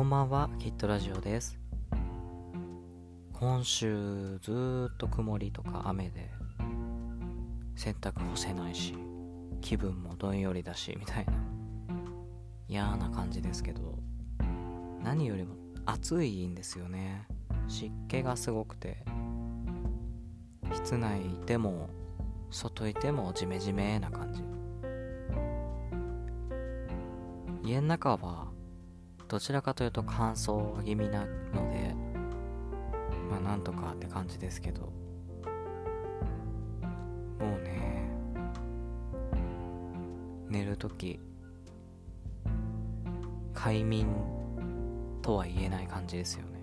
こんばんは、キットラジオです。今週ずっと曇りとか雨で洗濯干せないし気分もどんよりだしみたいな嫌な感じですけど何よりも暑いんですよね湿気がすごくて室内いても外いてもジメジメな感じ家の中はどちらかというと乾燥気味なのでまあなんとかって感じですけど。もうね寝るとき快眠とは言えない感じですよね。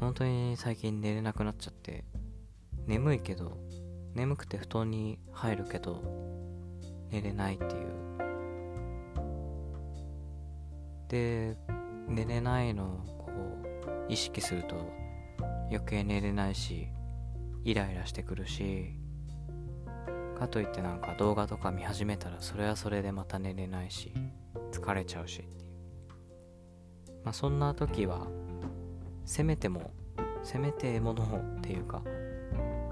本当に最近寝れなくなっちゃって眠いけど眠くて布団に入るけど寝れないっていう。で寝れないのをこう意識すると余計寝れないしイライラしてくるしかといってなんか動画とか見始めたらそれはそれでまた寝れないし疲れちゃうしっていうまあそんな時はせめてもせめてものっていうか、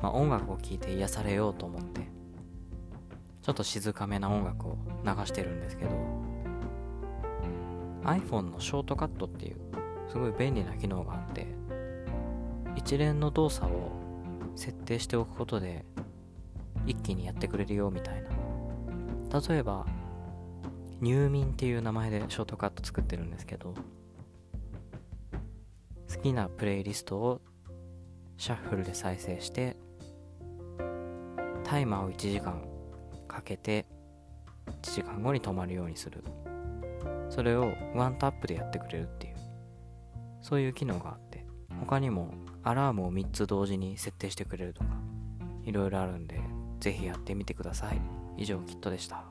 まあ、音楽を聴いて癒されようと思ってちょっと静かめな音楽を流してるんですけど iPhone のショートカットっていうすごい便利な機能があって一連の動作を設定しておくことで一気にやってくれるよみたいな。例えば入眠っていう名前でショートカット作ってるんですけど好きなプレイリストをシャッフルで再生してタイマーを1時間かけて1時間後に止まるようにする。それをワンタップでやってくれるっていうそういう機能があって他にもアラームを3つ同時に設定してくれるとかいろいろあるんでぜひやってみてください。以上キットでした。